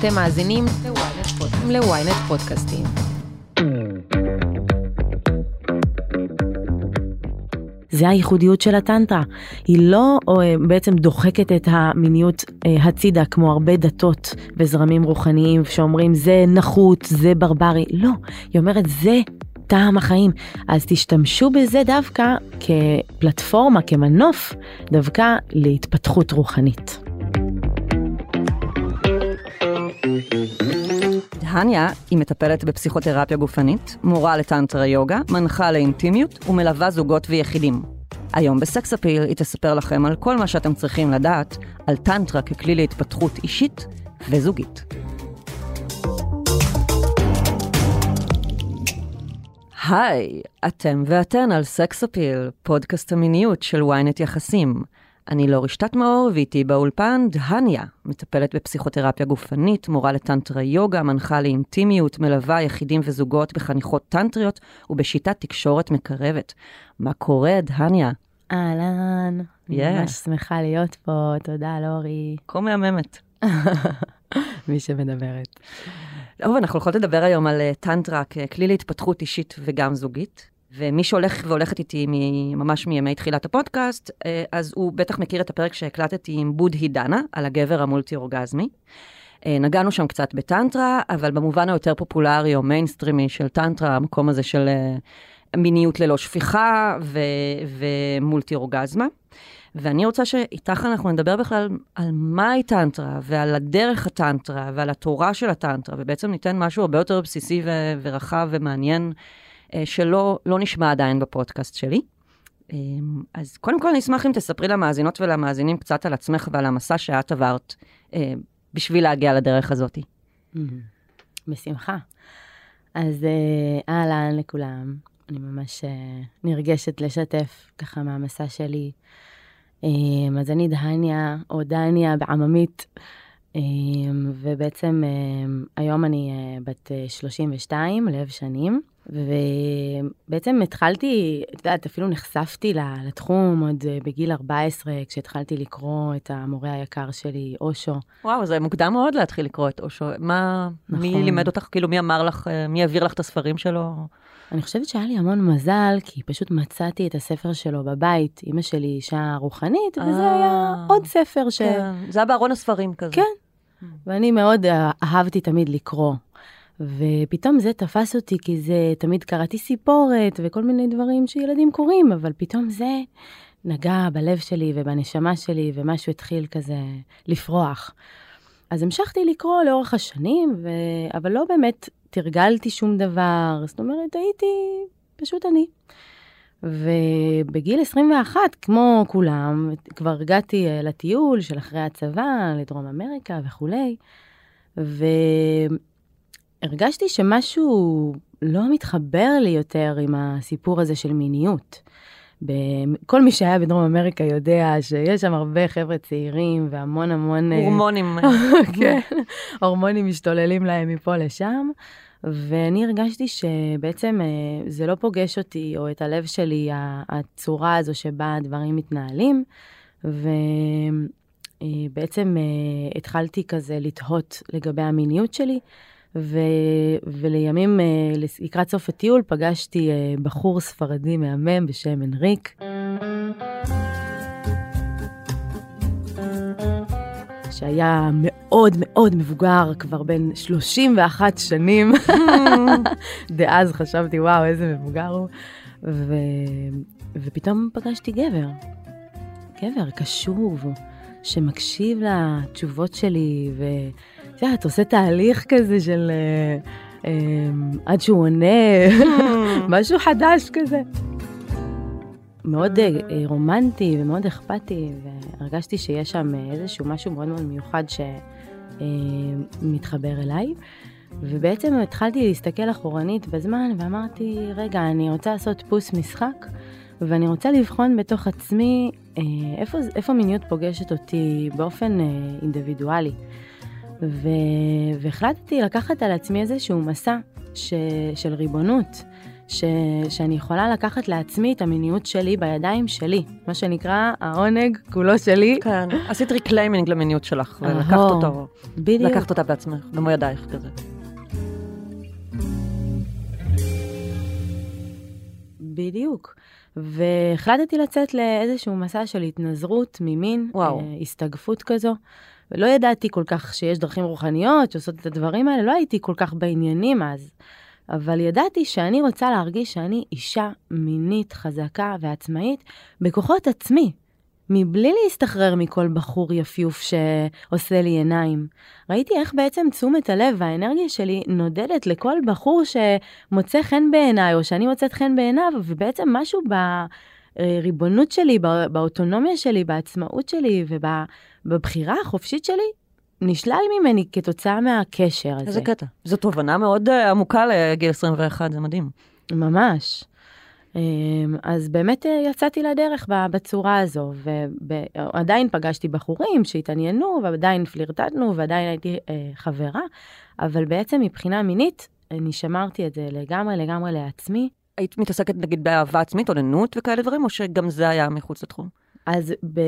אתם מאזינים ל-ynet פודקאסטים. זה הייחודיות של הטנטרה. היא לא או, אה, בעצם דוחקת את המיניות אה, הצידה כמו הרבה דתות וזרמים רוחניים שאומרים זה נחות, זה ברברי. לא, היא אומרת זה טעם החיים. אז תשתמשו בזה דווקא כפלטפורמה, כמנוף, דווקא להתפתחות רוחנית. הניה היא מטפלת בפסיכותרפיה גופנית, מורה לטנטרה יוגה, מנחה לאינטימיות ומלווה זוגות ויחידים. היום בסקס אפיל היא תספר לכם על כל מה שאתם צריכים לדעת על טנטרה ככלי להתפתחות אישית וזוגית. היי, אתם ואתן על סקס אפיל, פודקאסט המיניות של ynet יחסים. אני לא רשתת מאור, ואיתי באולפן דהניה, מטפלת בפסיכותרפיה גופנית, מורה לטנטרה יוגה, מנחה לאינטימיות, מלווה יחידים וזוגות בחניכות טנטריות ובשיטת תקשורת מקרבת. מה קורה, דהניה? אהלן, Yeah. ממש שמחה להיות פה, תודה לאורי, כה מהממת. מי שמדברת. טוב, אנחנו הולכות לדבר היום על אה, טנטרה ככלי להתפתחות אישית וגם זוגית. ומי שהולך והולכת איתי ממש מימי תחילת הפודקאסט, אה, אז הוא בטח מכיר את הפרק שהקלטתי עם בודהי דנה, על הגבר המולטי-אורגזמי. אה, נגענו שם קצת בטנטרה, אבל במובן היותר פופולרי או מיינסטרימי של טנטרה, המקום הזה של אה, מיניות ללא שפיכה ו- ומולטי-אורגזמה. ואני רוצה שאיתך אנחנו נדבר בכלל על מהי טנטרה, ועל הדרך הטנטרה, ועל התורה של הטנטרה, ובעצם ניתן משהו הרבה יותר בסיסי ו- ורחב ומעניין, שלא לא נשמע עדיין בפודקאסט שלי. אה, אז קודם כל אני אשמח אם תספרי למאזינות ולמאזינים קצת על עצמך ועל המסע שאת עברת אה, בשביל להגיע לדרך הזאת. בשמחה. אז אה, אהלן לכולם, אני ממש אה, נרגשת לשתף ככה מהמסע שלי. אה, אז אני דהניה, או דניה בעממית, אה, ובעצם אה, היום אני אה, בת אה, 32, לב שנים, ובעצם התחלתי, את יודעת, אפילו נחשפתי לתחום עוד אה, בגיל 14, כשהתחלתי לקרוא את המורה היקר שלי, אושו. וואו, זה מוקדם מאוד להתחיל לקרוא את אושו. מה, מי נכון. לימד אותך, כאילו מי אמר לך, אה, מי העביר לך את הספרים שלו? אני חושבת שהיה לי המון מזל, כי פשוט מצאתי את הספר שלו בבית. אימא שלי אישה רוחנית, וזה אה. היה עוד ספר ש... כן, זה היה בארון הספרים כזה. כן. ואני מאוד אה, אהבתי תמיד לקרוא. ופתאום זה תפס אותי, כי זה, תמיד קראתי סיפורת וכל מיני דברים שילדים קוראים, אבל פתאום זה נגע בלב שלי ובנשמה שלי, ומשהו התחיל כזה לפרוח. אז המשכתי לקרוא לאורך השנים, ו... אבל לא באמת תרגלתי שום דבר, זאת אומרת, הייתי פשוט אני. ובגיל 21, כמו כולם, כבר הגעתי אה, לטיול של אחרי הצבא, לדרום אמריקה וכולי, והרגשתי שמשהו לא מתחבר לי יותר עם הסיפור הזה של מיניות. כל מי שהיה בדרום אמריקה יודע שיש שם הרבה חבר'ה צעירים והמון המון... אה, הורמונים. כן, הורמונים משתוללים להם מפה לשם, ואני הרגשתי שבעצם אה, זה לא פוגש אותי או את הלב שלי, הצורה הזו שבה הדברים מתנהלים, ובעצם אה, התחלתי כזה לתהות לגבי המיניות שלי. ו... ולימים, אה, לקראת סוף הטיול, פגשתי אה, בחור ספרדי מהמם בשם הנריק. שהיה מאוד מאוד מבוגר, כבר בן 31 שנים. דאז חשבתי, וואו, איזה מבוגר הוא. ו... ופתאום פגשתי גבר. גבר קשוב, שמקשיב לתשובות שלי, ואת יודעת, עושה תהליך כזה של... אה, אה, עד שהוא עונה, משהו חדש כזה. מאוד אה, רומנטי ומאוד אכפתי, והרגשתי שיש שם איזשהו משהו מאוד מאוד מיוחד שמתחבר אליי. ובעצם התחלתי להסתכל אחורנית בזמן, ואמרתי, רגע, אני רוצה לעשות פוס משחק, ואני רוצה לבחון בתוך עצמי איפה, איפה מיניות פוגשת אותי באופן אינדיבידואלי. ו... והחלטתי לקחת על עצמי איזשהו מסע ש... של ריבונות, ש, שאני יכולה לקחת לעצמי את המיניות שלי בידיים שלי. מה שנקרא, העונג כולו שלי. כן, עשית reclaiming למיניות שלך, ולקחת אותו, בדיוק. לקחת אותה בעצמך, במו ידייך כזה. בדיוק. והחלטתי לצאת לאיזשהו מסע של התנזרות ממין, וואו. אה, הסתגפות כזו. ולא ידעתי כל כך שיש דרכים רוחניות שעושות את הדברים האלה, לא הייתי כל כך בעניינים אז. אבל ידעתי שאני רוצה להרגיש שאני אישה מינית, חזקה ועצמאית בכוחות עצמי, מבלי להסתחרר מכל בחור יפיוף שעושה לי עיניים. ראיתי איך בעצם תשומת הלב והאנרגיה שלי נודדת לכל בחור שמוצא חן בעיניי, או שאני מוצאת חן בעיניו, ובעצם משהו בריבונות שלי, בא- באוטונומיה שלי, בעצמאות שלי ובבחירה החופשית שלי, נשלל ממני כתוצאה מהקשר הזה. איזה קטע. זו תובנה מאוד אה, עמוקה לגיל 21, זה מדהים. ממש. אמ, אז באמת אה, יצאתי לדרך בצורה הזו, ועדיין פגשתי בחורים שהתעניינו, ועדיין פלירטטנו, ועדיין הייתי אה, חברה, אבל בעצם מבחינה מינית, אני שמרתי את זה לגמרי לגמרי לעצמי. היית מתעסקת נגיד באהבה עצמית, אוננות וכאלה דברים, או שגם זה היה מחוץ לתחום? אז ב-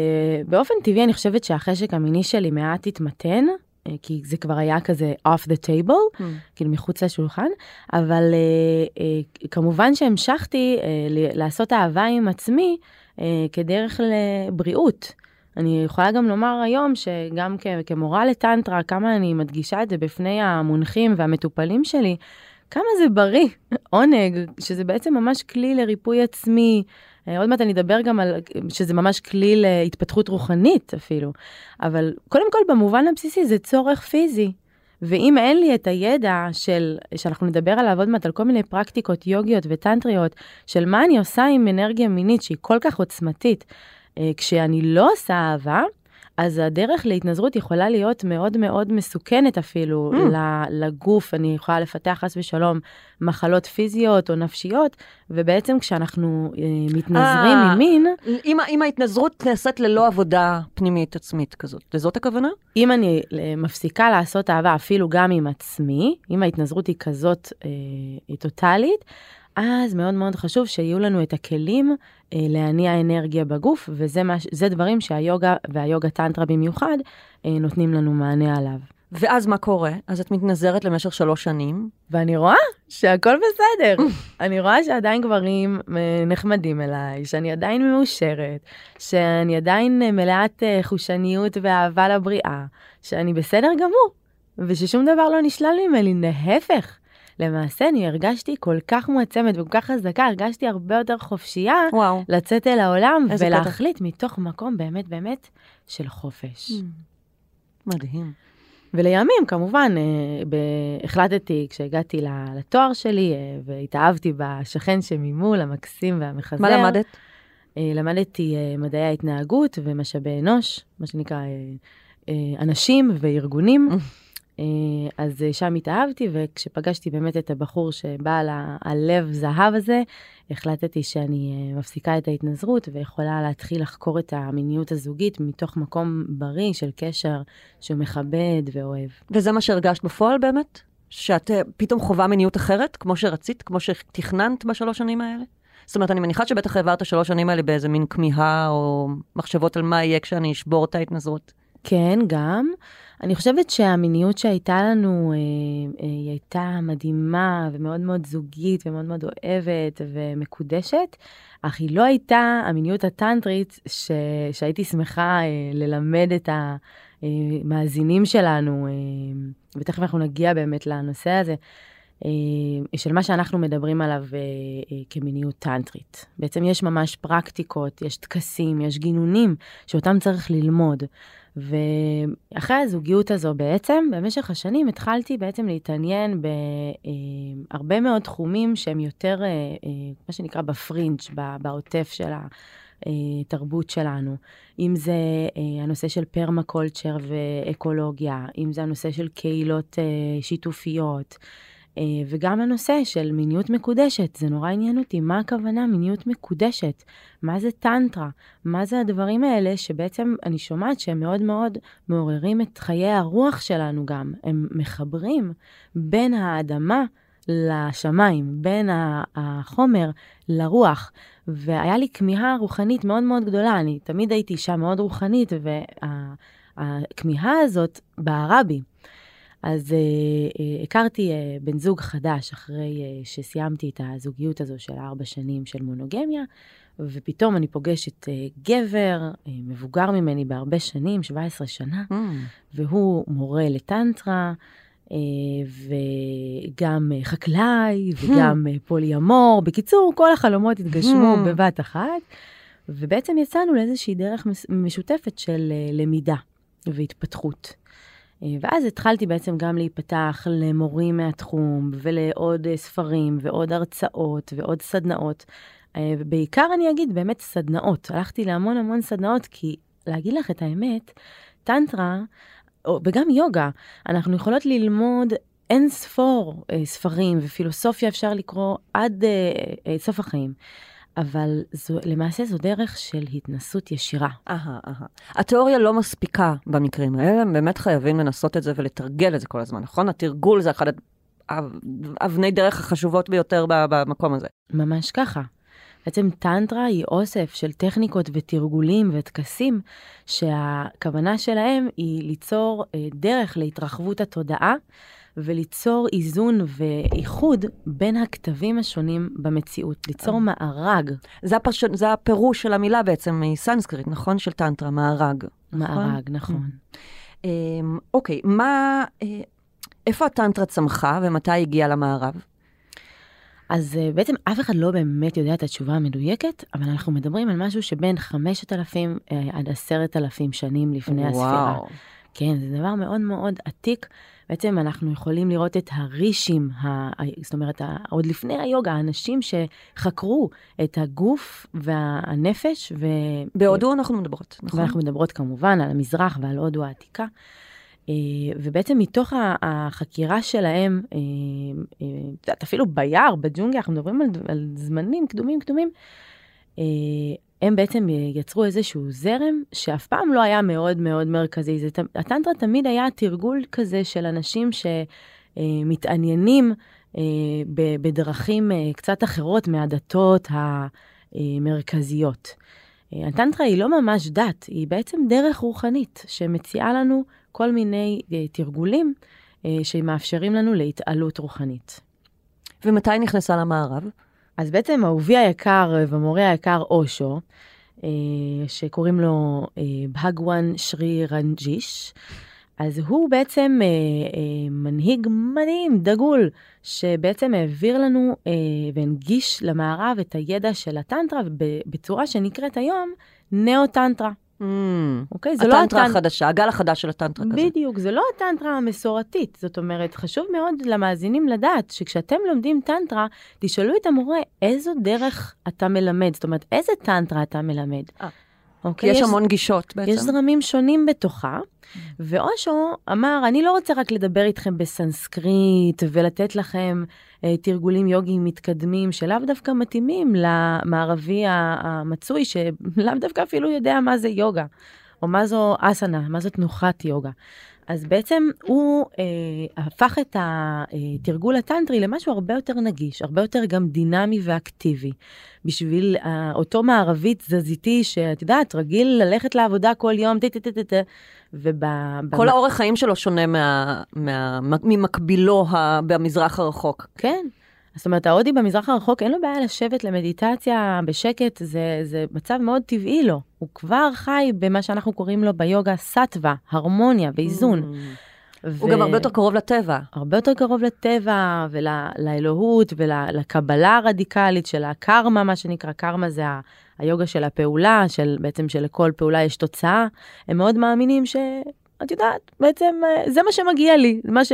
באופן טבעי אני חושבת שהחשק המיני שלי מעט התמתן, אה, כי זה כבר היה כזה off the table, כאילו מחוץ לשולחן, אבל אה, אה, כמובן שהמשכתי ל- לעשות אהבה עם עצמי כדרך לבריאות. אני יכולה גם לומר היום שגם כ- כמורה לטנטרה, כמה אני מדגישה את זה בפני המונחים והמטופלים שלי, כמה זה בריא, עונג, שזה בעצם ממש כלי לריפוי עצמי. אה, עוד מעט אני אדבר גם על שזה ממש כלי להתפתחות רוחנית אפילו. אבל קודם כל במובן הבסיסי זה צורך פיזי. ואם אין לי את הידע של, שאנחנו נדבר עליו עוד מעט, על כל מיני פרקטיקות יוגיות וטנטריות, של מה אני עושה עם אנרגיה מינית שהיא כל כך עוצמתית, אה, כשאני לא עושה אהבה, אז הדרך להתנזרות יכולה להיות מאוד מאוד מסוכנת אפילו Mm. לגוף, אני יכולה לפתח חס ושלום מחלות פיזיות או נפשיות, ובעצם כשאנחנו אה, מתנזרים אה. ממין, אם, אם ההתנזרות נעשית ללא עבודה פנימית עצמית כזאת, לזאת הכוונה? אם אני אה, מפסיקה לעשות אהבה אפילו גם עם עצמי, אם ההתנזרות היא כזאת אה, היא טוטאלית, אז מאוד מאוד חשוב שיהיו לנו את הכלים להניע אנרגיה בגוף, וזה דברים שהיוגה והיוגה טנטרה במיוחד אה, נותנים לנו מענה עליו. ואז מה קורה? אז את מתנזרת למשך שלוש שנים. ואני רואה שהכל בסדר. אני רואה שעדיין גברים אה, נחמדים אליי, שאני עדיין מאושרת, שאני עדיין אה, מלאת אה, חושניות ואהבה לבריאה, שאני בסדר גמור, וששום דבר לא נשלל ממני, להפך. למעשה אני הרגשתי כל כך מועצמת וכל כך חזקה, הרגשתי הרבה יותר חופשייה וואו. לצאת אל העולם. ולהחליט מתוך מקום באמת באמת של חופש. מדהים. ולימים, כמובן, אה, החלטתי כשהגעתי לתואר שלי אה, והתאהבתי בשכן שממול, המקסים והמחזר. מה למדת? אה, למדתי מדעי ההתנהגות ומשאבי אנוש, מה שנקרא אנשים וארגונים. אה, אז אה, שם התאהבתי, וכשפגשתי באמת את הבחור שבעל ה- הלב זהב הזה, החלטתי שאני אה, מפסיקה את ההתנזרות ויכולה להתחיל לחקור את המיניות הזוגית מתוך מקום בריא של קשר שהוא מכבד ואוהב. וזה מה שהרגשת בפועל באמת? שאת פתאום חווה מיניות אחרת, כמו שרצית, כמו שתכננת בשלוש שנים האלה? זאת אומרת, אני מניחה שבטח העברת שלוש שנים האלה באיזה מין כמיהה או מחשבות על מה יהיה כשאני אשבור את ההתנזרות. כן, גם. אני חושבת שהמיניות שהייתה לנו, אה, אה, היא הייתה מדהימה ומאוד מאוד זוגית ומאוד מאוד אוהבת ומקודשת, אך היא לא הייתה המיניות הטנטרית ש... שהייתי שמחה אה, ללמד את המאזינים שלנו, ותכף אנחנו נגיע באמת לנושא הזה. של מה שאנחנו מדברים עליו כמיניות טנטרית. בעצם יש ממש פרקטיקות, יש טקסים, יש גינונים שאותם צריך ללמוד. ואחרי הזוגיות הזו בעצם, במשך השנים התחלתי בעצם להתעניין בהרבה מאוד תחומים שהם יותר, אה, אה, מה שנקרא בפרינג', בעוטף של התרבות שלנו. אם זה אה, הנושא של פרמה-קולצ'ר ואקולוגיה, אם זה הנושא של קהילות אה, שיתופיות. אה, וגם הנושא של מיניות מקודשת, זה נורא עניין אותי, מה הכוונה מיניות מקודשת? מה זה טנטרה? מה זה הדברים האלה שבעצם אני שומעת שהם מאוד מאוד מעוררים את חיי הרוח שלנו גם. הם מחברים בין האדמה לשמיים, בין החומר לרוח, והיה לי כמיהה רוחנית מאוד מאוד גדולה. אני תמיד הייתי אישה מאוד רוחנית, והכמיהה הזאת בערה בי. אז אה, אה, הכרתי אה, בן זוג חדש אחרי אה, שסיימתי את הזוגיות הזו של ארבע שנים של מונוגמיה, ופתאום אני פוגשת אה, גבר אה, מבוגר ממני בהרבה שנים, 17 שנה, Mm. והוא מורה לטנטרה, אה, וגם אה, חקלאי, וגם אה, פוליאמור. בקיצור, כל החלומות התגשמו Hmm. בבת אחת, ובעצם יצאנו לאיזושהי דרך משותפת של אה, למידה והתפתחות. אה, ואז התחלתי בעצם גם להיפתח למורים מהתחום, ולעוד אה, ספרים, ועוד הרצאות, ועוד סדנאות. אה, ובעיקר אני אגיד באמת סדנאות. הלכתי להמון המון סדנאות, כי להגיד לך את האמת, טנטרה, וגם יוגה, אנחנו יכולות ללמוד אין ספור ספרים ופילוסופיה אפשר לקרוא עד סוף החיים. אבל זו, למעשה זו דרך של התנסות ישירה. אהה, אהה. התיאוריה לא מספיקה במקרים האלה, הם באמת חייבים לנסות את זה ולתרגל את זה כל הזמן, נכון? התרגול זה אחת אבני דרך החשובות ביותר במקום הזה. ממש ככה. בעצם טנטרה היא אוסף של טכניקות ותרגולים וטקסים שהכוונה שלהם היא ליצור אה, דרך להתרחבות התודעה וליצור איזון ואיחוד בין הכתבים השונים במציאות, ליצור מארג, זה, הפרש... זה הפירוש של המילה בעצם מסנסקריט, נכון? של טנטרה, מארג. מארג, נכון. אמ, אוקיי, מה... אה, איפה הטנטרה צמחה ומתי הגיעה למערב? אז אה, בעצם אף אחד לא באמת יודע את התשובה המדויקת, אבל אנחנו מדברים על משהו שבין 5,000 אה, עד 10,000 שנים לפני הספירה. וואו. כן, זה דבר מאוד מאוד עתיק. בעצם אנחנו יכולים לראות את הרישים, ה... זאת אומרת, עוד לפני היוגה, האנשים שחקרו את הגוף והנפש, ו... בהודו אנחנו מדברות, נכון? ואנחנו מדברות כמובן על המזרח ועל הודו העתיקה. אה, ובעצם מתוך החקירה שלהם, אה, אה, את יודעת, אפילו ביער, בג'ונגל, אנחנו מדברים על, על זמנים קדומים קדומים, הם בעצם יצרו איזשהו זרם שאף פעם לא היה מאוד מאוד מרכזי. זה, הטנטרה תמיד היה תרגול כזה של אנשים שמתעניינים אה, ב- בדרכים אה, קצת אחרות מהדתות המרכזיות. אה, הטנטרה היא לא ממש דת, היא בעצם דרך רוחנית שמציעה לנו כל מיני אה, תרגולים אה, שמאפשרים לנו להתעלות רוחנית. ומתי נכנסה למערב? אז בעצם אהובי היקר אה, ומורה היקר אושו, אה, שקוראים לו אה, בהגוואן שרי רנג'יש, אז הוא בעצם מנהיג מדהים, דגול, שבעצם העביר לנו והנגיש למערב את הידע של הטנטרה בצורה שנקראת היום נאו-טנטרה. אוקיי? זה לא Mm. הטנטרה הטנ- החדשה, הגל החדש של הטנטרה כזה. בדיוק, זה לא הטנטרה המסורתית. זאת אומרת, חשוב מאוד למאזינים לדעת שכשאתם לומדים טנטרה, תשאלו את המורה איזו דרך אתה מלמד, זאת אומרת, איזה טנטרה אתה מלמד. אוקיי? יש המון גישות בעצם. יש זרמים שונים בתוכה, ואושו אמר, אני לא רוצה רק לדבר איתכם בסנסקריט ולתת לכם אה, תרגולים יוגיים מתקדמים שלאו דווקא מתאימים למערבי המצוי, שלאו דווקא אפילו יודע מה זה יוגה, או מה זו אסנה, מה זו תנוחת יוגה. אז בעצם הוא אה, הפך את התרגול הטנטרי למשהו הרבה יותר נגיש, הרבה יותר גם דינמי ואקטיבי. בשביל אה, אותו מערבי תזזיתי, שאת יודעת, רגיל ללכת לעבודה כל יום, טה-טה-טה-טה, וב... כל האורח חיים שלו שונה מה- מה- ממקבילו ה- במזרח הרחוק. כן. זאת אומרת, ההודי במזרח הרחוק, אין לו בעיה לשבת למדיטציה בשקט, זה, זה מצב מאוד טבעי לו. הוא כבר חי במה שאנחנו קוראים לו ביוגה סטווה, הרמוניה ואיזון. Mm. הוא גם הרבה יותר קרוב לטבע. הרבה יותר קרוב לטבע ולאלוהות ולקבלה הרדיקלית של הקרמה, מה שנקרא, קרמה זה ה- היוגה של הפעולה, של בעצם שלכל פעולה יש תוצאה. הם מאוד מאמינים ש... את יודעת, בעצם אה, זה מה שמגיע לי, מה, ש...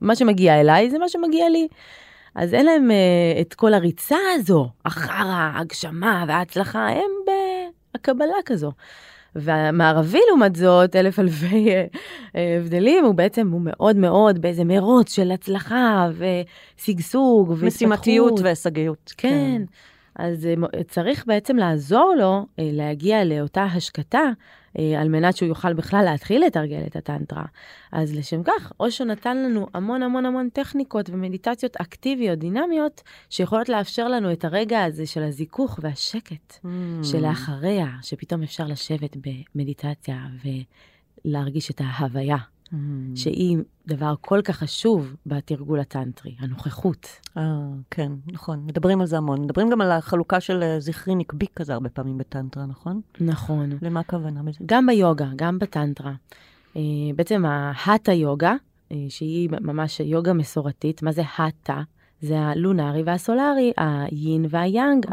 מה שמגיע אליי זה מה שמגיע לי. אז אין להם אה, את כל הריצה הזו אחר ההגשמה וההצלחה, הם בהקבלה כזו. והמערבי לעומת זאת, אלף אלפי אה, אה, הבדלים, הוא בעצם, הוא מאוד מאוד באיזה מרוץ של הצלחה ושגשוג והתפתחות. משימתיות והישגיות. כן. אז אה, צריך בעצם לעזור לו אה, להגיע לאותה השקטה, אה, על מנת שהוא יוכל בכלל להתחיל לתרגל את הטנטרה. אז לשם כך, אושו נתן לנו המון המון המון טכניקות ומדיטציות אקטיביות, דינמיות, שיכולות לאפשר לנו את הרגע הזה של הזיכוך והשקט Mm. שלאחריה, שפתאום אפשר לשבת במדיטציה ולהרגיש את ההוויה, Mm. שהיא דבר כל כך חשוב בתרגול הטנטרי, הנוכחות. אה, כן, נכון. מדברים על זה המון. מדברים גם על החלוקה של אה, זכרי נקבי כזה הרבה פעמים בטנטרה, נכון? נכון. למה הכוונה בזה? גם ביוגה, גם בטנטרה. אה, בעצם ההטה יוגה, אה, שהיא ממש יוגה מסורתית, מה זה הטה? זה הלונארי והסולארי, היין והיאנג, Mm.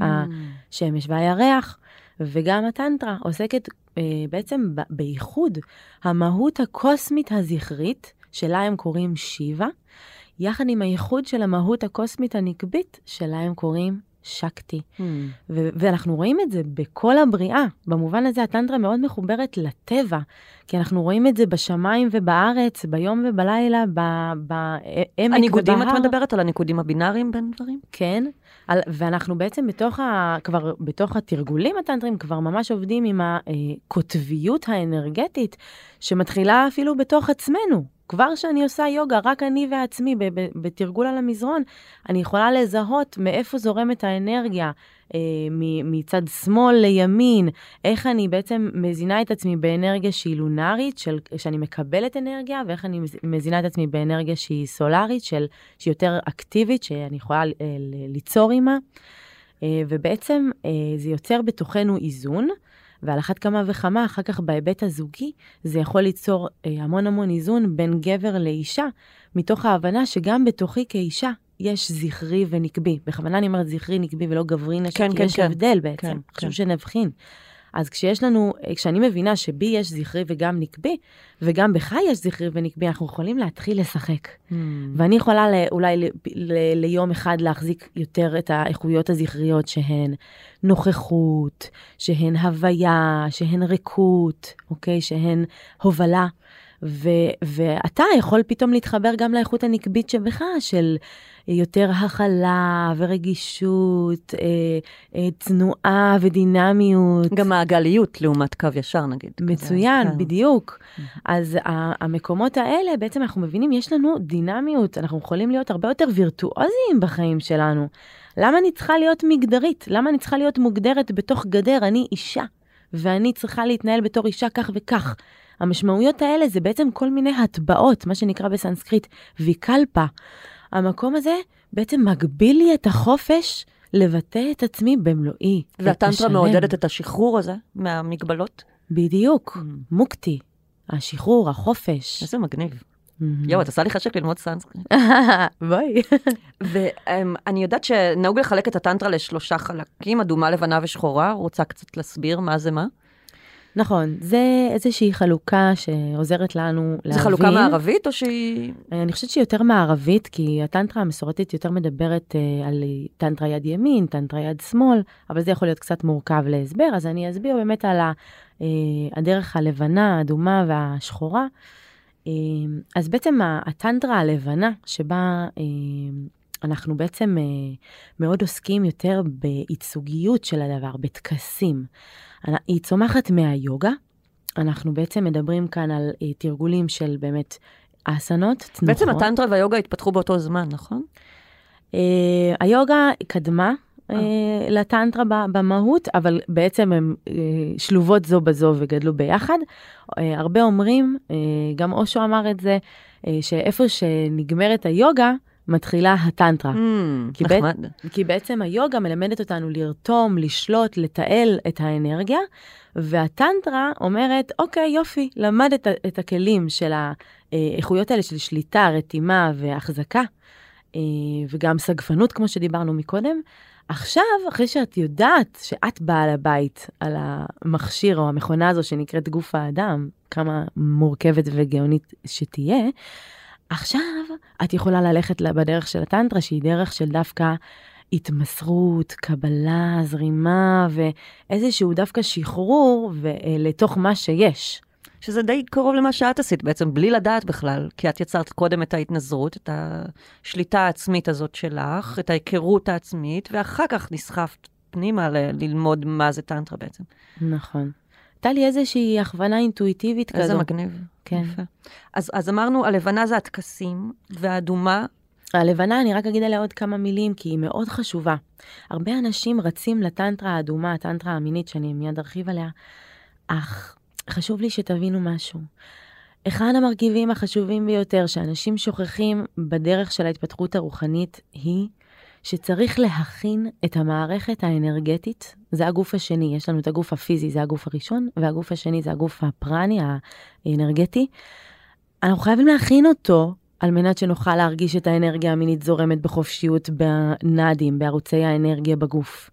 השמש והירח, וגם הטנטרה עוסקת אה, בעצם ב- בייחוד המהות הקוסמית הזכרית, שלה הם קוראים שיבה, יחד עם הייחוד של המהות הקוסמית הנקבית, שלה הם קוראים שקטי. Mm. ו- ואנחנו רואים את זה בכל הבריאה. במובן הזה הטנטרה מאוד מחוברת לטבע, כי אנחנו רואים את זה בשמיים ובארץ, ביום ובלילה, ב- בעמק הניגודים, ובהר. את מדברת על הניגודים הבינאריים בין דברים? כן, על, ואנחנו בעצם בתוך, ה, כבר בתוך התרגולים הטנטרים כבר ממש עובדים עם הקוטביות האנרגטית שמתחילה אפילו בתוך עצמנו. כבר כשאני עושה יוגה, רק אני ועצמי בתרגול על המזרון, אני יכולה לזהות מאיפה זורמת האנרגיה, מצד שמאל לימין, איך אני בעצם מזינה את עצמי באנרגיה שהיא לונארית, של, שאני מקבלת אנרגיה, ואיך אני מז- מזינה את עצמי באנרגיה שהיא סולארית, של, שהיא יותר אקטיבית, שאני יכולה אה, ליצור עימה. אה, ובעצם אה, זה יוצר בתוכנו איזון, ועל אחת כמה וכמה, אחר כך בהיבט הזוגי, זה יכול ליצור אה, המון המון איזון בין גבר לאישה, מתוך ההבנה שגם בתוכי כאישה יש זכרי ונקבי. בכוונה אני אומרת זכרי, נקבי ולא גברי נשי, כן, כי כן, יש כן. הבדל בעצם, כן, חשוב כן. שנבחין. אז כשיש לנו, כשאני מבינה שבי יש זכרי וגם נקבי, וגם בך יש זכרי ונקבי, אנחנו יכולים להתחיל לשחק. Mm. ואני יכולה ל- אולי ל- ל- ליום אחד להחזיק יותר את האיכויות הזכריות שהן נוכחות, שהן הוויה, שהן ריקות, אוקיי? שהן הובלה. ו- ואתה יכול פתאום להתחבר גם לאיכות הנקבית שבך, של יותר הכלה ורגישות, אה, אה, תנועה ודינמיות. גם מעגליות לעומת קו ישר, נגיד. מצוין, כן. בדיוק. אז ה- המקומות האלה, בעצם אנחנו מבינים, יש לנו דינמיות, אנחנו יכולים להיות הרבה יותר וירטואוזיים בחיים שלנו. למה אני צריכה להיות מגדרית? למה אני צריכה להיות מוגדרת בתוך גדר? אני אישה, ואני צריכה להתנהל בתור אישה כך וכך. המשמעויות האלה זה בעצם כל מיני הטבעות, מה שנקרא בסנסקריט ויקלפה. המקום הזה בעצם מגביל לי את החופש לבטא את עצמי במלואי. והטנטרה. מעודדת את השחרור הזה מהמגבלות? בדיוק, Mm. מוקטי, השחרור, החופש. איזה מגניב. מהמם. יואו, את עושה לי חשק ללמוד סנסקריט. בואי. ואני יודעת שנהוג לחלק את הטנטרה לשלושה חלקים, אדומה, לבנה ושחורה. רוצה קצת להסביר מה זה מה? נכון, זה איזושהי חלוקה שעוזרת לנו להבין. זה חלוקה מערבית או שהיא... אני חושבת שהיא יותר מערבית, כי הטנטרה המסורתית יותר מדברת אה, על טנטרה יד ימין, טנטרה יד שמאל, אבל זה יכול להיות קצת מורכב להסבר, אז אני אסביר באמת על ה, אה, הדרך הלבנה, האדומה והשחורה. אה, אז בעצם הטנטרה הלבנה, שבה אה, אנחנו בעצם אה, מאוד עוסקים יותר בייצוגיות של הדבר, בטקסים. היא צומחת מהיוגה. אנחנו בעצם מדברים כאן על אה, תרגולים של באמת אסנות, תנוחות. בעצם הטנטרה והיוגה התפתחו באותו זמן, נכון? אה, היוגה קדמה אה, לטנטרה במהות, אבל בעצם הן שלובות זו בזו וגדלו ביחד. הרבה אומרים, גם אושו אמר את זה, שאיפה שנגמרת היוגה, מתחילה הטנטרה. Mm, כי נחמד. כי בעצם היוגה מלמדת אותנו לרתום, לשלוט, לתעל את האנרגיה, והטנטרה אומרת, אוקיי, יופי, למדת את הכלים של האיכויות האלה של שליטה, רתימה והחזקה, אה, וגם סגפנות, כמו שדיברנו מקודם. עכשיו, אחרי שאת יודעת שאת בעל הבית על המכשיר או המכונה הזו שנקראת גוף האדם, כמה מורכבת וגאונית שתהיה, עכשיו את יכולה ללכת בדרך של הטנטרה, שהיא דרך של דווקא התמסרות, קבלה, זרימה, ואיזשהו דווקא שחרור אה, לתוך מה שיש. שזה די קרוב למה שאת עשית בעצם, בלי לדעת בכלל, כי את יצרת קודם את ההתנזרות, את השליטה העצמית הזאת שלך, את ההיכרות העצמית, ואחר כך נסחפת פנימה ל- ללמוד מה זה טנטרה בעצם. נכון. הייתה לי איזושהי הכוונה אינטואיטיבית כזו. איזה מגניב. כן. יפה. אז, אז אמרנו, הלבנה זה הטקסים, והאדומה, הלבנה, אני רק אגיד עליה עוד כמה מילים, כי היא מאוד חשובה. הרבה אנשים רצים לטנטרה האדומה, הטנטרה המינית, שאני מיד ארחיב עליה, אך חשוב לי שתבינו משהו. אחד המרכיבים החשובים ביותר שאנשים שוכחים בדרך של ההתפתחות הרוחנית היא שצריך להכין את המערכת האנרגטית, זה הגוף השני, יש לנו את הגוף הפיזי, זה הגוף הראשון, והגוף השני זה הגוף הפרני, האנרגטי. אנחנו חייבים להכין אותו על מנת שנוכל להרגיש את האנרגיה המינית זורמת בחופשיות בנאדים, בערוצי האנרגיה בגוף.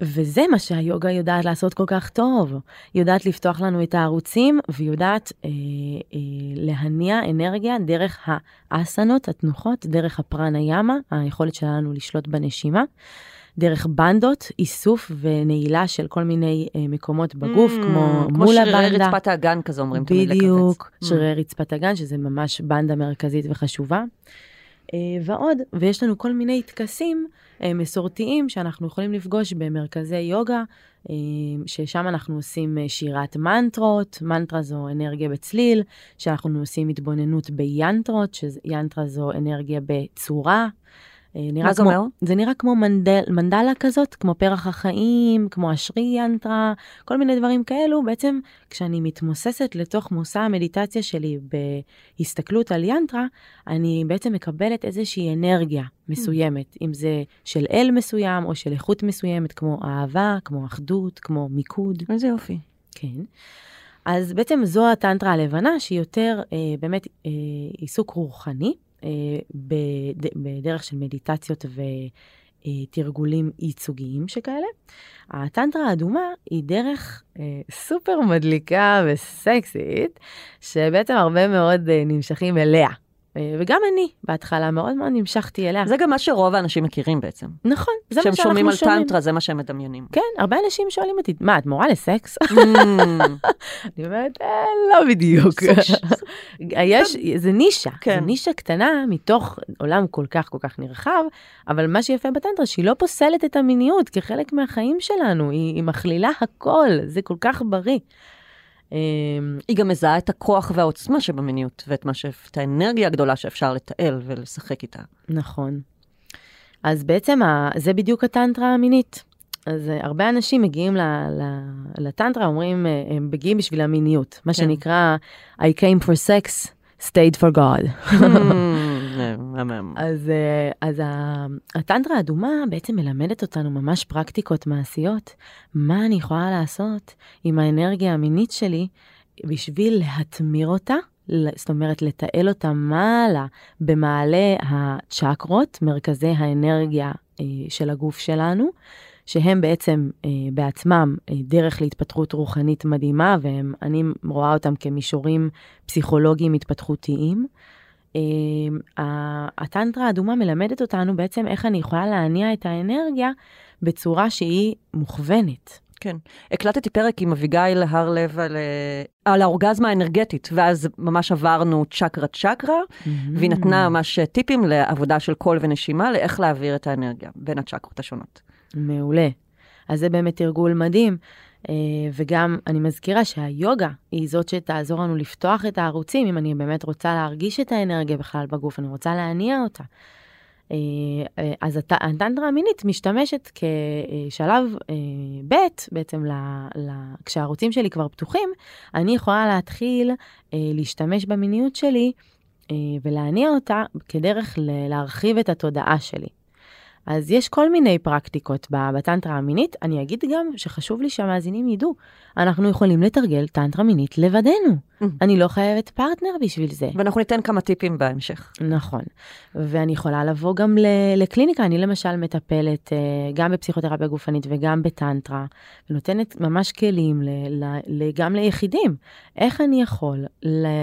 וזה מה שהיוגה יודעת לעשות כל כך טוב. היא יודעת לפתוח לנו את הערוצים, והיא יודעת אה, אה, להניע אנרגיה דרך האסנות, התנוחות, דרך הפרנה ימה, היכולת שלנו לשלוט בנשימה. דרך בנדות, איסוף ונעילה של כל מיני אה, מקומות בגוף, Mm, כמו, כמו מול שרירי הבנדה. רצפת האגן כזה אומרים תמיד לכווץ. בדיוק, Mm. שרירי רצפת הגן, שזה ממש בנדה מרכזית וחשובה. אה, ועוד, ויש לנו כל מיני טקסים אה, מסורתיים שאנחנו יכולים לפגוש במרכזי יוגה, אה, ששם אנחנו עושים שירת מנטרות, מנטרה זו אנרגיה בצליל, שאנחנו עושים התבוננות ביאנטרות, שיאנטרה זו אנרגיה בצורה. אה, נראה כמו, אומר? זה נראה כמו מנדל, מנדלה כזאת, כמו פרח החיים, כמו אשרי ינטרה, כל מיני דברים כאלו. בעצם כשאני מתמוססת לתוך מושא המדיטציה שלי בהסתכלות על ינטרה, אני בעצם מקבלת איזושהי אנרגיה מסוימת, אם זה של אל מסוים או של איכות מסוימת, כמו אהבה, כמו אחדות, כמו מיקוד. איזה יופי. כן. אז בעצם זו הטנטרה הלבנה, שהיא יותר אה, באמת אה, עיסוק רוחני, בדרך של מדיטציות ותרגולים ייצוגיים שכאלה. הטנטרה האדומה היא דרך אה, סופר מדליקה וסקסית, שבעצם הרבה מאוד אה, נמשכים אליה. אה, וגם אני בהתחלה מאוד מאוד נמשכתי אליה. זה גם מה שרוב האנשים מכירים בעצם. נכון, זה מה כשהם שאנחנו שומעים על שומעים. טנטרה, זה מה שהם מדמיינים. כן, הרבה אנשים שואלים אותי, מה, את מורה לסקס? Mm, אני אומרת, "אה, לא בדיוק. יש, זה נישה, כן. זה נישה קטנה מתוך עולם כל כך כל כך נרחב, אבל מה שיפה בטנטרה, שהיא לא פוסלת את המיניות כחלק מהחיים שלנו, היא מכלילה הכל, זה כל כך בריא. אמ, היא גם מזהה את הכוח והעוצמה שבמיניות, ואת מה ש... את האנרגיה הגדולה שאפשר לתעל ולשחק איתה. נכון. אז בעצם ה, זה בדיוק הטנטרה המינית. אז אה, הרבה אנשים מגיעים ל, ל, לטנטרה, אומרים, אה, הם מגיעים בשביל המיניות, מה כן. שנקרא, I came for sex, stayed for God. מהמם. אז, אה, אז הטנטרה האדומה בעצם מלמדת אותנו ממש פרקטיקות מעשיות. מה אני יכולה לעשות עם האנרגיה המינית שלי בשביל להתמיר אותה, זאת אומרת, לתעל אותה מעלה במעלה הצ'קרות, מרכזי האנרגיה אה, של הגוף שלנו, שהם בעצם אה, בעצמם דרך להתפתחות רוחנית מדהימה, ואני רואה אותם כמישורים פסיכולוגיים התפתחותיים. ה- הטנטרה האדומה מלמדת אותנו בעצם איך אני יכולה להניע את האנרגיה בצורה שהיא מוכוונת. כן. הקלטתי פרק עם אביגיל הרלב על, אה, על האורגזמה האנרגטית, ואז ממש עברנו צ'קרה צ'קרה, והיא נתנה ממש טיפים לעבודה של קול ונשימה, לאיך להעביר את האנרגיה בין הצ'קרות השונות. מעולה. אז זה באמת תרגול מדהים. אה, וגם אני מזכירה שהיוגה היא זאת שתעזור לנו לפתוח את הערוצים, אם אני באמת רוצה להרגיש את האנרגיה בכלל בגוף, אני רוצה להניע אותה. אה, אה, אז הט- הטנטרה המינית משתמשת כשלב ב', בעצם ל, ל, כשהערוצים שלי כבר פתוחים, אני יכולה להתחיל להשתמש במיניות שלי ולהניע אותה כדרך להרחיב את התודעה שלי. אז יש כל מיני פרקטיקות בטנטרה המינית. אני אגיד גם שחשוב לי שהמאזינים ידעו, אנחנו יכולים לתרגל טנטרה מינית לבדנו. Mm. אני לא חייבת פרטנר בשביל זה. ואנחנו ניתן כמה טיפים בהמשך. נכון. ואני יכולה לבוא גם לקליניקה, אני למשל מטפלת אה, גם בפסיכותרפיה גופנית וגם בטנטרה, ונותנת ממש כלים גם ליחידים. איך אני יכול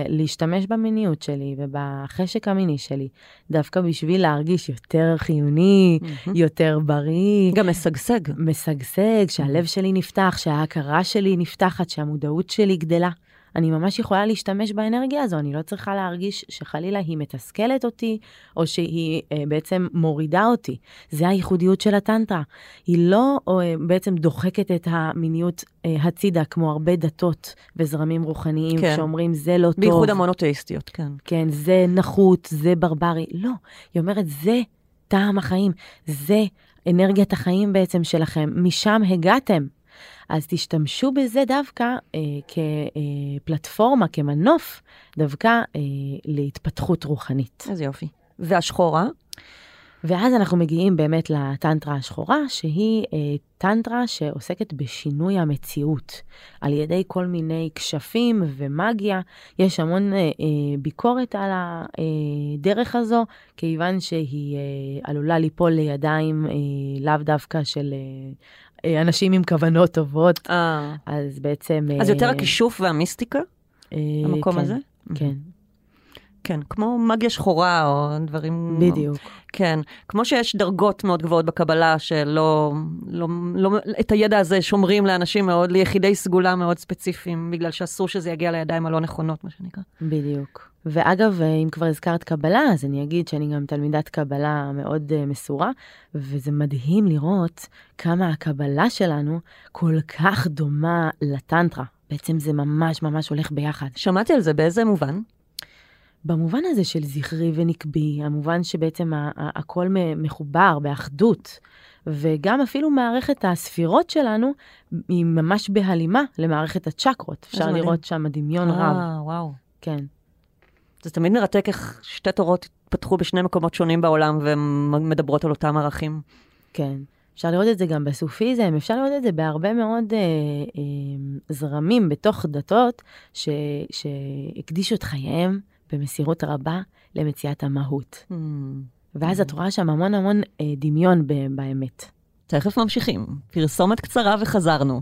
להשתמש במיניות שלי ובחשק המיני שלי, דווקא בשביל להרגיש יותר חיוני, יותר בריא. גם משגשג. משגשג, שהלב שלי נפתח, שההכרה שלי נפתחת, שהמודעות שלי גדלה. אני ממש יכולה להשתמש באנרגיה הזו, אני לא צריכה להרגיש שחלילה היא מתסכלת אותי, או שהיא אה, בעצם מורידה אותי. זה הייחודיות של הטנטרה. היא לא אה, בעצם דוחקת את המיניות אה, הצידה, כמו הרבה דתות וזרמים רוחניים כן. שאומרים, זה לא טוב. בייחוד המונותאיסטיות, כן. כן, זה נחות, זה ברברי. לא, היא אומרת, זה טעם החיים, זה אנרגיית החיים בעצם שלכם, משם הגעתם. אז תשתמשו בזה דווקא אה, כפלטפורמה, כמנוף, דווקא אה, להתפתחות רוחנית. איזה יופי. והשחורה? ואז אנחנו מגיעים באמת לטנטרה השחורה, שהיא אה, טנטרה שעוסקת בשינוי המציאות על ידי כל מיני כשפים ומגיה. יש המון אה, אה, ביקורת על הדרך הזו, כיוון שהיא אה, עלולה ליפול לידיים אה, לאו דווקא של אה, אה, אנשים עם כוונות טובות. אה. אז בעצם... אז אה, יותר הכישוף והמיסטיקה, אה, המקום כן, הזה? כן, כן, כמו מגיה שחורה או דברים... בדיוק. כן, כמו שיש דרגות מאוד גבוהות בקבלה שלא, לא, לא, את הידע הזה שומרים לאנשים מאוד, ליחידי סגולה מאוד ספציפיים, בגלל שאסור שזה יגיע לידיים הלא נכונות, מה שנקרא. בדיוק. ואגב, אם כבר הזכרת קבלה, אז אני אגיד שאני גם תלמידת קבלה מאוד uh, מסורה, וזה מדהים לראות כמה הקבלה שלנו כל כך דומה לטנטרה. בעצם זה ממש ממש הולך ביחד. שמעתי על זה, באיזה מובן? במובן הזה של זכרי ונקבי, המובן שבעצם הכל מחובר באחדות, וגם אפילו מערכת הספירות שלנו היא ממש בהלימה למערכת הצ'קרות. אפשר מדהים. לראות שם דמיון רב. אה, וואו. כן. זה תמיד מרתק איך שתי תורות התפתחו בשני מקומות שונים בעולם ומדברות על אותם ערכים. כן. אפשר לראות את זה גם בסופיזם, אפשר לראות את זה בהרבה מאוד אה, אה, זרמים בתוך דתות ש, שהקדישו את חייהם במסירות רבה למציאת המהות. Hmm. ואז את רואה שם המון המון אה, דמיון ב- באמת. תכף ממשיכים. פרסומת קצרה וחזרנו.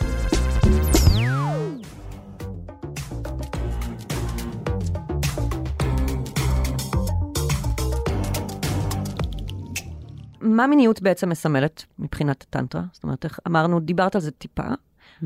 מה מיניות בעצם מסמלת מבחינת הטנטרה? זאת אומרת, איך אמרנו, דיברת על זה טיפה,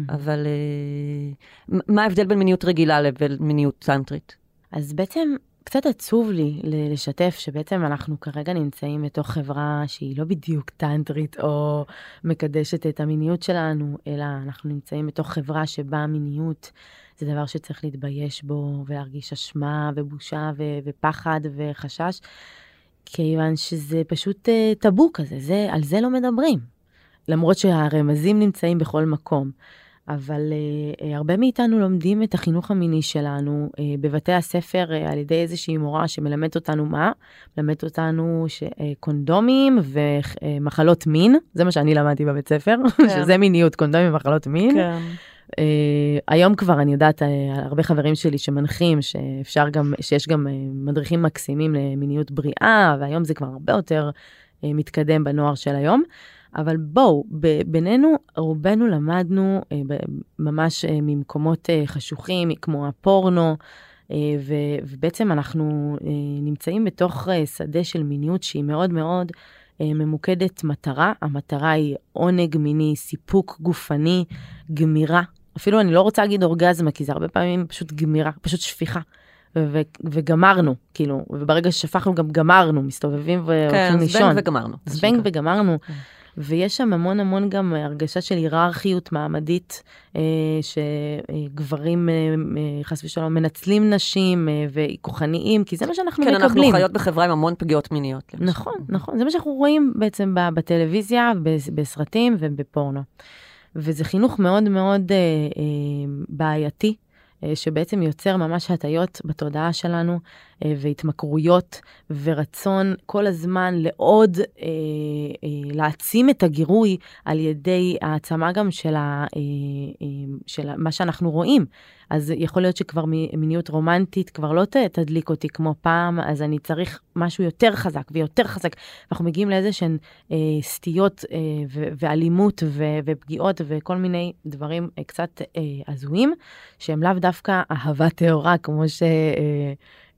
אבל אה, מה ההבדל בין מיניות רגילה לבין מיניות טנטרית? אז בעצם קצת עצוב לי לשתף שבעצם אנחנו כרגע נמצאים בתוך חברה שהיא לא בדיוק טנטרית או מקדשת את המיניות שלנו, אלא אנחנו נמצאים בתוך חברה שבה המיניות זה דבר שצריך להתבייש בו ולהרגיש אשמה ובושה ו- ופחד וחשש, כיוון שזה פשוט אה, טאבו כזה, זה, על זה לא מדברים. למרות שהרמזים נמצאים בכל מקום. אבל uh, uh, הרבה מאיתנו לומדים את החינוך המיני שלנו uh, בבתי הספר uh, על ידי איזושהי מורה שמלמדת אותנו מה? מלמדת אותנו ש, uh, קונדומים ומחלות מין, זה מה שאני למדתי בבית ספר, כן. שזה מיניות, קונדומים ומחלות מין. כן. Uh, היום כבר אני יודעת uh, הרבה חברים שלי שמנחים שאפשר גם, שיש גם uh, מדריכים מקסימים למיניות בריאה, והיום זה כבר הרבה יותר מתקדם בנוער של היום. אבל בואו, בינינו, רובנו למדנו אה, ממש אה, ממקומות אה, חשוכים, כמו הפורנו, אה, ובעצם אנחנו אה, נמצאים בתוך אה, שדה של מיניות שהיא מאוד מאוד אה, ממוקדת מטרה. המטרה היא עונג מיני, סיפוק גופני, גמירה. אפילו אני לא רוצה להגיד אורגזמה, כי זה הרבה פעמים פשוט גמירה, פשוט שפיכה. ו- וגמרנו, כאילו, וברגע ששפכנו גם גמרנו, מסתובבים והולכים כן, לישון. זבנג וגמרנו. זבנג וגמרנו. כן. ויש שם המון המון גם הרגשה של היררכיות מעמדית, אה, שגברים אה, אה, חס ושלום מנצלים נשים אה, וכוחניים, כי זה מה שאנחנו כן, מקבלים. אנחנו חיות בחברה עם המון פגיעות מיניות. למשל. נכון, נכון, זה מה שאנחנו רואים בעצם בטלוויזיה, בס- בסרטים ובפורנו. וזה חינוך מאוד מאוד אה, אה, בעייתי, אה, שבעצם יוצר ממש הטיות בתודעה שלנו, והתמכרויות, ורצון כל הזמן לעוד, אה, אה, להעצים את הגירוי על ידי העצמה גם של של מה שאנחנו רואים. אז יכול להיות שכבר מיניות רומנטית כבר לא תדליק אותי כמו פעם, אז אני צריך משהו יותר חזק ויותר חזק. אנחנו מגיעים לאיזה שהן אה, סטיות אה, ואלימות ו- ופגיעות וכל מיני דברים אה, קצת אה, הזויים, שהם לאו דווקא אהבה טהורה, כמו ש... אה,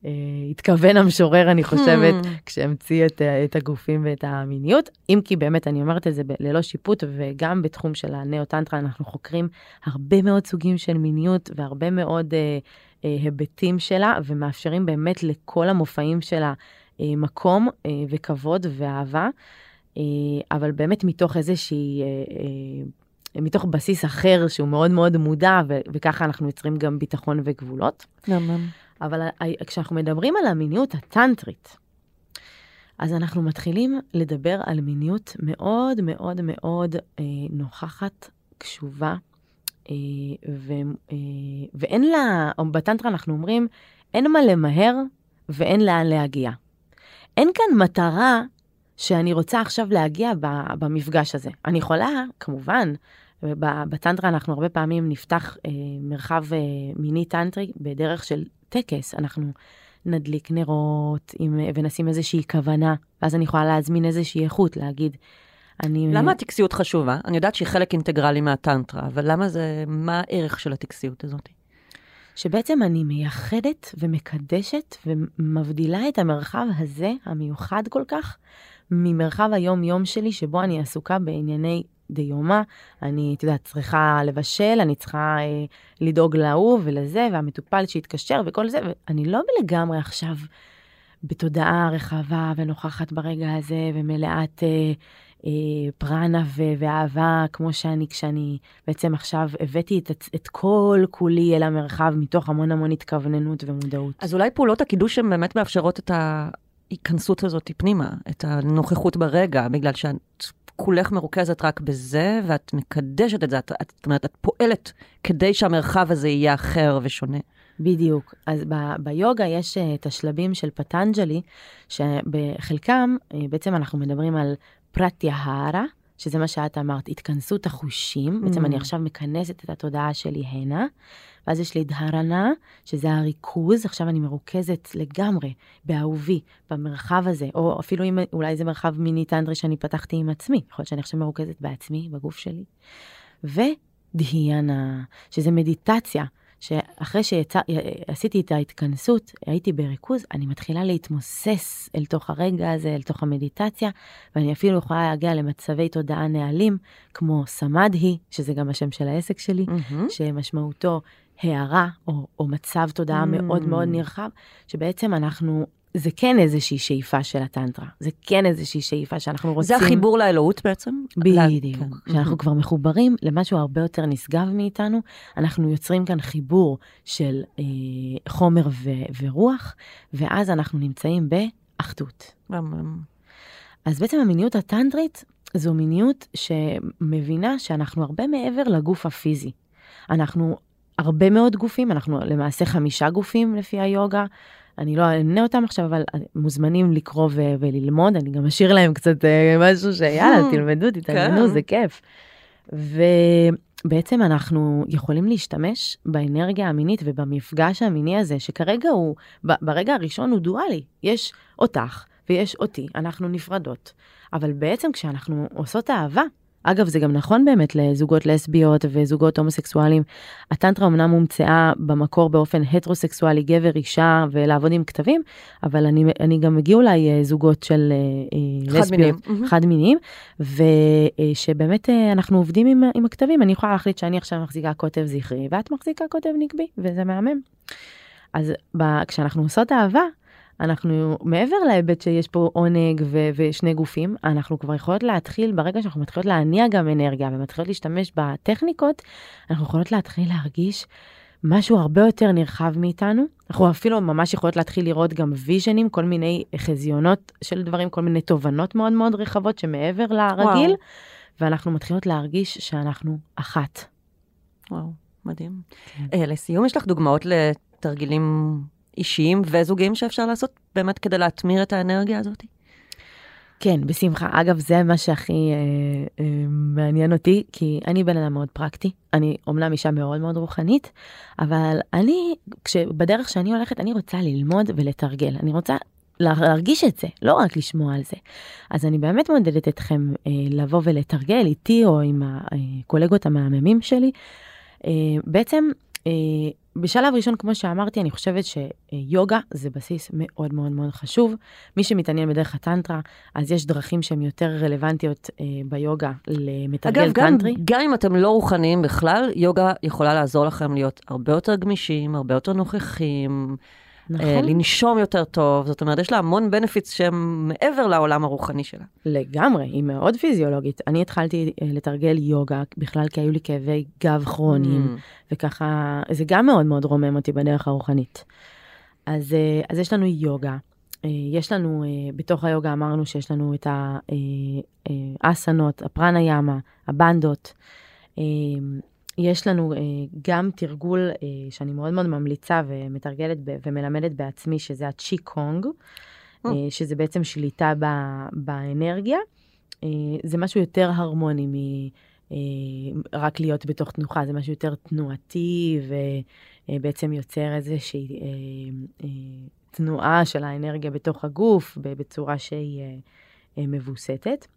אה, התכוון המשורר, אני חושבת, hmm. כשהמציא את, אה, את הגופים ואת המיניות. אם כי באמת, אני אומרת את זה ללא שיפוט, וגם בתחום של הנאו-טנטרה אנחנו חוקרים הרבה מאוד סוגים של מיניות והרבה מאוד אה, אה, היבטים שלה, ומאפשרים באמת לכל המופעים שלה אה, מקום אה, וכבוד ואהבה, אה, אבל באמת מתוך איזושהי... אה, אה, מתוך בסיס אחר שהוא מאוד מאוד מודע, ו- וככה אנחנו יוצרים גם ביטחון וגבולות. גם. אבל כשאנחנו מדברים על המיניות הטנטרית, אז אנחנו מתחילים לדבר על מיניות מאוד מאוד מאוד אה, נוכחת, קשובה, אה, ו, אה, ואין לה, או בטנטרה אנחנו אומרים, אין מה למהר ואין לאן להגיע. אין כאן מטרה שאני רוצה עכשיו להגיע במפגש הזה. אני יכולה, כמובן, בטנטרה אנחנו הרבה פעמים נפתח אה, מרחב אה, מיני טנטרי בדרך של טקס, אנחנו נדליק נרות עם, ונשים איזושהי כוונה, ואז אני יכולה להזמין איזושהי איכות, להגיד, אני... למה הטקסיות חשובה? אני יודעת שהיא חלק אינטגרלי מהטנטרה, אבל למה זה, מה הערך של הטקסיות הזאת? שבעצם אני מייחדת ומקדשת ומבדילה את המרחב הזה, המיוחד כל כך, ממרחב היום-יום שלי, שבו אני עסוקה בענייני דיומה, אני, את יודעת, צריכה לבשל, אני צריכה אה, לדאוג להוא ולזה, והמטופל שהתקשר וכל זה, ואני לא לגמרי עכשיו בתודעה רחבה ונוכחת ברגע הזה, ומלאת אה, אה, פרנה ו- ואהבה, כמו שאני, כשאני בעצם עכשיו הבאתי את, את כל כולי אל המרחב, מתוך המון המון התכווננות ומודעות. אז אולי פעולות הקידוש הן באמת מאפשרות את ההיכנסות הזאת פנימה, את הנוכחות ברגע, בגלל שאת כולך מרוכזת רק בזה, ואת מקדשת את זה, את, את, זאת אומרת, את פועלת כדי שהמרחב הזה יהיה אחר ושונה. בדיוק. אז ב- ביוגה יש uh, את השלבים של פטנג'לי, שבחלקם uh, בעצם אנחנו מדברים על פרטיהרה, שזה מה שאת אמרת, התכנסות החושים. Mm. בעצם אני עכשיו מכנסת את התודעה שלי הנה, ואז יש לי דהרנה, שזה הריכוז, עכשיו אני מרוכזת לגמרי באהובי, במרחב הזה, או אפילו אם אולי זה מרחב מיני טנדרי שאני פתחתי עם עצמי, יכול להיות שאני עכשיו מרוכזת בעצמי, בגוף שלי. ודהיאנה, שזה מדיטציה, שאחרי שעשיתי את ההתכנסות, הייתי בריכוז, אני מתחילה להתמוסס אל תוך הרגע הזה, אל תוך המדיטציה, ואני אפילו יכולה להגיע למצבי תודעה נעלים, כמו סמדהי, שזה גם השם של העסק שלי, mm-hmm. שמשמעותו הערה או, או מצב תודעה mm. מאוד מאוד נרחב, שבעצם אנחנו, זה כן איזושהי שאיפה של הטנטרה, זה כן איזושהי שאיפה שאנחנו רוצים... זה החיבור לאלוהות בעצם? בדיוק. כן. כשאנחנו mm-hmm. כבר מחוברים למשהו הרבה יותר נשגב מאיתנו, אנחנו יוצרים כאן חיבור של אה, חומר ו- ורוח, ואז אנחנו נמצאים באחדות. אז בעצם המיניות הטנטרית זו מיניות שמבינה שאנחנו הרבה מעבר לגוף הפיזי. אנחנו הרבה מאוד גופים, אנחנו למעשה חמישה גופים לפי היוגה. אני לא אמנה אותם עכשיו, אבל מוזמנים לקרוא ו- וללמוד, אני גם אשאיר להם קצת אה, משהו שיאללה, תלמדו, תתעניינו, כן. זה כיף. ובעצם אנחנו יכולים להשתמש באנרגיה המינית ובמפגש המיני הזה, שכרגע הוא, ברגע הראשון הוא דואלי. יש אותך ויש אותי, אנחנו נפרדות. אבל בעצם כשאנחנו עושות אהבה, אגב, זה גם נכון באמת לזוגות לסביות וזוגות הומוסקסואלים. הטנטרה אמנם הומצאה במקור באופן הטרוסקסואלי, גבר, אישה, ולעבוד עם כתבים, אבל אני, אני גם הגיעו אליי אה, זוגות של אה, חד לסביות, חד מיניים, ושבאמת אה, אנחנו עובדים עם, עם הכתבים. אני יכולה להחליט שאני עכשיו מחזיקה כותב זכרי, ואת מחזיקה כותב נקבי, וזה מהמם. אז ב, כשאנחנו עושות אהבה, אנחנו מעבר להיבט שיש פה עונג ו- ושני גופים, אנחנו כבר יכולות להתחיל, ברגע שאנחנו מתחילות להניע גם אנרגיה ומתחילות להשתמש בטכניקות, אנחנו יכולות להתחיל להרגיש משהו הרבה יותר נרחב מאיתנו. אנחנו אפילו ממש יכולות להתחיל לראות גם ויז'נים, כל מיני חזיונות של דברים, כל מיני תובנות מאוד מאוד רחבות שמעבר לרגיל, וואו. ואנחנו מתחילות להרגיש שאנחנו אחת. וואו, מדהים. כן. Uh, לסיום, יש לך דוגמאות לתרגילים אישיים וזוגיים שאפשר לעשות באמת כדי להטמיר את האנרגיה הזאת? כן, בשמחה. אגב, זה מה שהכי אה, אה, מעניין אותי, כי אני בן אדם מאוד פרקטי. אני אומנם אישה מאוד מאוד רוחנית, אבל אני, בדרך שאני הולכת, אני רוצה ללמוד ולתרגל. אני רוצה להרגיש את זה, לא רק לשמוע על זה. אז אני באמת מעודדת אתכם אה, לבוא ולתרגל איתי או עם הקולגות המהממים שלי. אה, בעצם, אה, בשלב ראשון, כמו שאמרתי, אני חושבת שיוגה זה בסיס מאוד מאוד מאוד חשוב. מי שמתעניין בדרך הטנטרה, אז יש דרכים שהן יותר רלוונטיות אה, ביוגה למתרגל אגב, טנטרי. אגב, גם אם אתם לא רוחניים בכלל, יוגה יכולה לעזור לכם להיות הרבה יותר גמישים, הרבה יותר נוכחים. נכון. אה, לנשום יותר טוב, זאת אומרת, יש לה המון בנפיץ שהם מעבר לעולם הרוחני שלה. לגמרי, היא מאוד פיזיולוגית. אני התחלתי אה, לתרגל יוגה בכלל כי היו לי כאבי גב כרוניים, mm. וככה, זה גם מאוד מאוד רומם אותי בדרך הרוחנית. אז, אה, אז יש לנו יוגה. יש לנו, בתוך היוגה אמרנו שיש לנו את האסנות, הפרנה ימה, הבנדות. יש לנו uh, גם תרגול uh, שאני מאוד מאוד ממליצה ומתרגלת ומלמדת בעצמי, שזה הצ'י קונג, mm. uh, שזה בעצם שליטה באנרגיה. Uh, זה משהו יותר הרמוני מרק uh, להיות בתוך תנוחה, זה משהו יותר תנועתי ובעצם יוצר איזושהי תנועה של האנרגיה בתוך הגוף בצורה שהיא מבוסתת.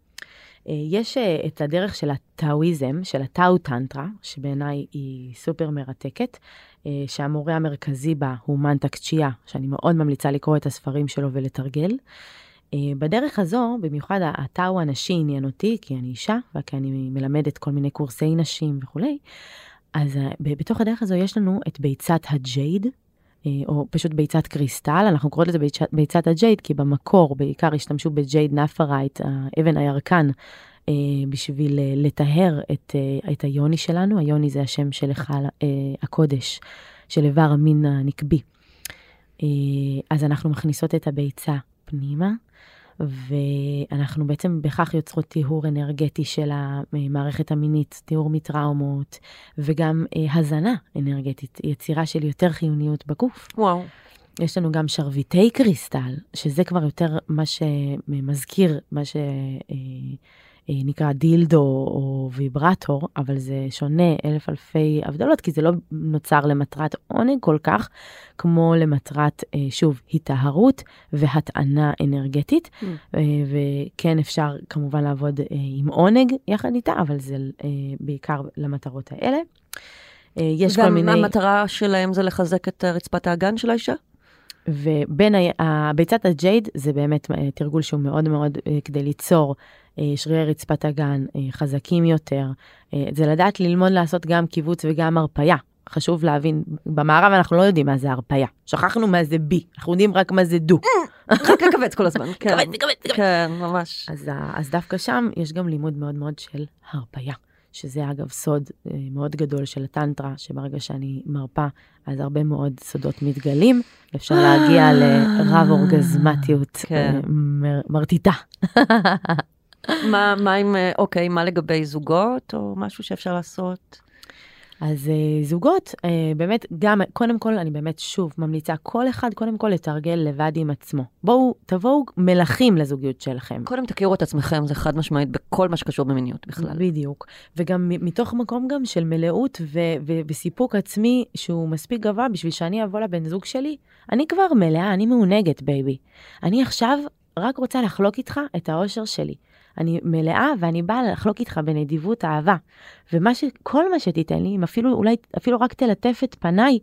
אה, יש אה, את הדרך של הטאואיזם, של הטאו טנטרה, שבעיניי היא סופר מרתקת, אה, שהמורה המרכזי בה הוא מנטק צ'יה, שאני מאוד ממליצה לקרוא את הספרים שלו ולתרגל. בדרך הזו, במיוחד הטאו הנשי עניין אותי, כי אני אישה, וכי אני מלמדת כל מיני קורסי נשים וכולי, אז בתוך הדרך הזו יש לנו את ביצת הג'ייד, או פשוט ביצת קריסטל, אנחנו קוראות לזה ביצת, ביצת הג'ייד, כי במקור בעיקר השתמשו בג'ייד nephrite, אבן הירקן, בשביל לטהר את, את היוני שלנו, היוני זה השם של היכל הקודש, של איבר המין הנקבי. אז אנחנו מכניסות את הביצה פנימה, ואנחנו בעצם בכך יוצרות טיהור אנרגטי של המערכת המינית, טיהור מטראומות, וגם אה, הזנה אנרגטית, יצירה של יותר חיוניות בגוף. וואו. יש לנו גם שרביטי קריסטל, שזה כבר יותר מה שמזכיר, מה ש... אה, נקרא דילדו או ויברטור, אבל זה שונה אלף אלפי הבדלות, כי זה לא נוצר למטרת עונג כל כך, כמו למטרת, אה, שוב, היטהרות והטענה אנרגטית. Mm. אה, וכן אפשר כמובן לעבוד עם עונג יחד איתה, אבל זה בעיקר למטרות האלה. יש כל מיני... וגם המטרה שלהם זה לחזק את רצפת האגן של האישה? ובין. ביצת הג'ייד זה באמת תרגול שהוא מאוד מאוד כדי ליצור אה, שרירי רצפת הגן אה, חזקים יותר, אה, זה לדעת ללמוד לעשות גם קיבוץ וגם הרפייה. חשוב להבין, במערב אנחנו לא יודעים מה זה הרפייה. שכחנו מה זה בי, אנחנו יודעים רק מה זה דו. רק לכווץ כל הזמן. כן, כן, ממש. אז דווקא שם יש גם לימוד מאוד מאוד של הרפייה. שזה אגב סוד מאוד גדול של הטנטרה, שברגע שאני מרפה, אז הרבה מאוד סודות מתגלים, אפשר להגיע לרב אורגזמטיות כן. מרטיטה. מה, מה עם, אה, אוקיי, מה לגבי זוגות או משהו שאפשר לעשות? אז uh, זוגות, uh, באמת, גם, קודם כל, אני באמת שוב ממליצה, כל אחד קודם כל לתרגל לבד עם עצמו. בואו, תבואו מלכים לזוגיות שלכם. קודם תכירו את עצמכם, זה חד משמעית בכל מה שקשור במיניות בכלל. בדיוק. וגם מתוך מקום גם של מלאות ו- ו- וסיפוק עצמי שהוא מספיק גבוה בשביל שאני אבוא לבן זוג שלי, אני כבר מלאה, אני מעונגת, baby. אני עכשיו רק רוצה לחלוק איתך את האושר שלי. אני מלאה ואני באה לחלוק איתך בנדיבות אהבה. ומה ש... כל מה שתיתן לי, אם אפילו, אולי, אפילו רק תלטף את פניי,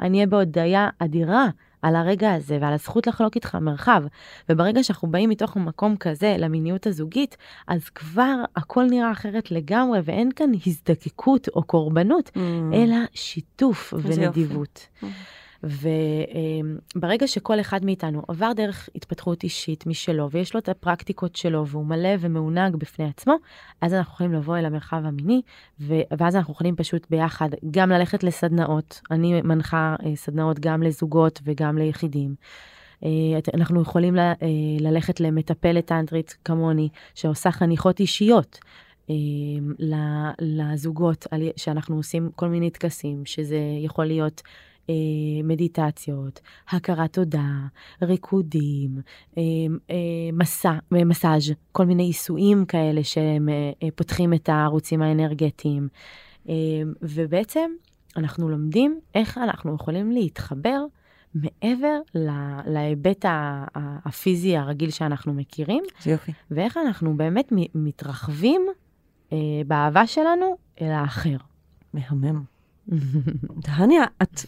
אני אהיה בהודיה אדירה על הרגע הזה ועל הזכות לחלוק איתך מרחב. וברגע שאנחנו באים מתוך מקום כזה למיניות הזוגית, אז כבר הכל נראה אחרת לגמרי, ואין כאן הזדקקות או קורבנות, mm. אלא שיתוף ונדיבות. Mm. וברגע שכל אחד מאיתנו עבר דרך התפתחות אישית משלו, ויש לו את הפרקטיקות שלו, והוא מלא ומעונג בפני עצמו, אז אנחנו יכולים לבוא אל המרחב המיני, ואז אנחנו יכולים פשוט ביחד גם ללכת לסדנאות. אני מנחה אה, סדנאות גם לזוגות וגם ליחידים. אה, אנחנו יכולים אה, ללכת למטפלת טנטרית כמוני, שעושה חניכות אישיות. לזוגות שאנחנו עושים כל מיני טקסים, שזה יכול להיות אה, מדיטציות, הכרת תודה, ריקודים, אה, אה, מסע, אה, מסאז', כל מיני עיסויים כאלה שהם אה, אה, פותחים את הערוצים האנרגטיים. אה, ובעצם אנחנו לומדים איך אנחנו יכולים להתחבר מעבר להיבט הפיזי הרגיל שאנחנו מכירים, זה יופי. ואיך אנחנו באמת מתרחבים אה, באהבה שלנו אל האחר. מהמם. דהניה, את,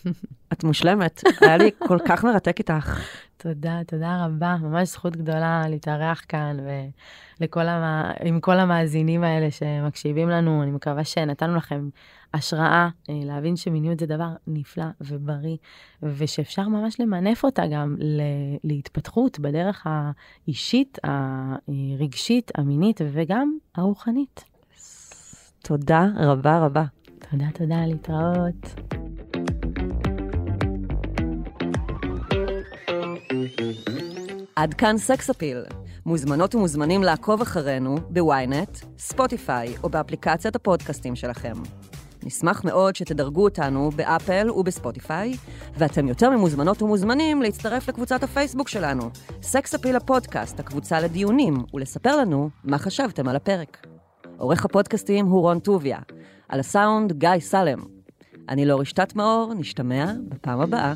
את מושלמת. היה לי כל כך מרתק איתך. תודה, תודה רבה. ממש זכות גדולה להתארח כאן, ועם המ... כל המאזינים האלה שמקשיבים לנו, אני מקווה שנתנו לכם השראה אה, להבין שמיניות זה דבר נפלא ובריא, ושאפשר ממש למנף אותה גם ל... להתפתחות בדרך האישית, הרגשית, המינית וגם הרוחנית. תודה רבה רבה. תודה, תודה, להתראות. עד כאן סקס אפיל. מוזמנות ומוזמנים לעקוב אחרינו בוויינט, ספוטיפיי או באפליקציית הפודקאסטים שלכם. נשמח מאוד שתדרגו אותנו באפל ובספוטיפיי, ואתם יותר ממוזמנות ומוזמנים להצטרף לקבוצת הפייסבוק שלנו, סקס אפיל הפודקאסט, הקבוצה לדיונים, ולספר לנו מה חשבתם על הפרק. עורך הפודקאסטים הוא רון טוביה, על הסאונד גיא סלם. אני לא רשתת מאור, נשתמע בפעם הבאה.